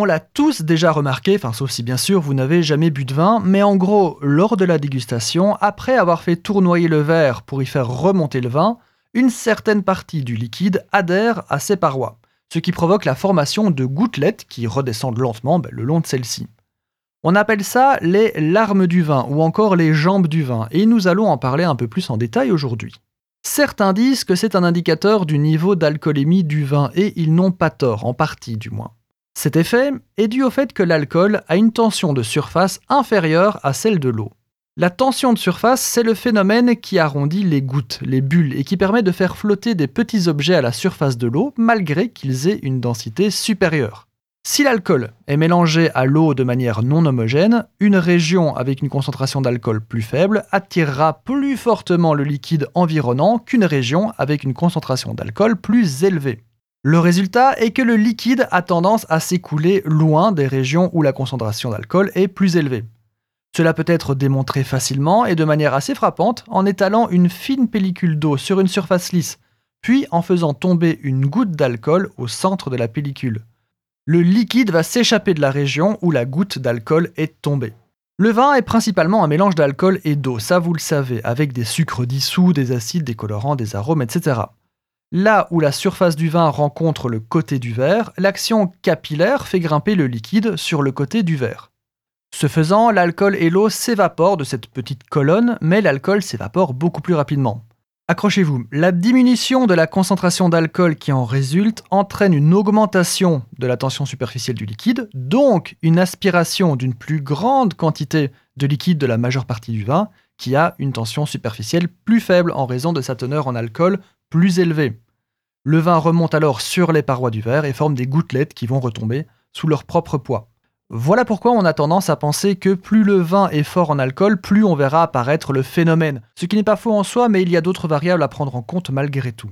On l'a tous déjà remarqué, enfin sauf si bien sûr vous n'avez jamais bu de vin, mais en gros, lors de la dégustation, après avoir fait tournoyer le verre pour y faire remonter le vin, une certaine partie du liquide adhère à ses parois, ce qui provoque la formation de gouttelettes qui redescendent lentement ben, le long de celles-ci. On appelle ça les larmes du vin ou encore les jambes du vin, et nous allons en parler un peu plus en détail aujourd'hui. Certains disent que c'est un indicateur du niveau d'alcoolémie du vin, et ils n'ont pas tort, en partie du moins. Cet effet est dû au fait que l'alcool a une tension de surface inférieure à celle de l'eau. La tension de surface, c'est le phénomène qui arrondit les gouttes, les bulles, et qui permet de faire flotter des petits objets à la surface de l'eau malgré qu'ils aient une densité supérieure. Si l'alcool est mélangé à l'eau de manière non homogène, une région avec une concentration d'alcool plus faible attirera plus fortement le liquide environnant qu'une région avec une concentration d'alcool plus élevée. Le résultat est que le liquide a tendance à s'écouler loin des régions où la concentration d'alcool est plus élevée. Cela peut être démontré facilement et de manière assez frappante en étalant une fine pellicule d'eau sur une surface lisse, puis en faisant tomber une goutte d'alcool au centre de la pellicule. Le liquide va s'échapper de la région où la goutte d'alcool est tombée. Le vin est principalement un mélange d'alcool et d'eau, ça vous le savez, avec des sucres dissous, des acides, des colorants, des arômes, etc. Là où la surface du vin rencontre le côté du verre, l'action capillaire fait grimper le liquide sur le côté du verre. Ce faisant, l'alcool et l'eau s'évaporent de cette petite colonne, mais l'alcool s'évapore beaucoup plus rapidement. Accrochez-vous, la diminution de la concentration d'alcool qui en résulte entraîne une augmentation de la tension superficielle du liquide, donc une aspiration d'une plus grande quantité de liquide de la majeure partie du vin, qui a une tension superficielle plus faible en raison de sa teneur en alcool plus élevée. Le vin remonte alors sur les parois du verre et forme des gouttelettes qui vont retomber sous leur propre poids. Voilà pourquoi on a tendance à penser que plus le vin est fort en alcool, plus on verra apparaître le phénomène. Ce qui n'est pas faux en soi, mais il y a d'autres variables à prendre en compte malgré tout.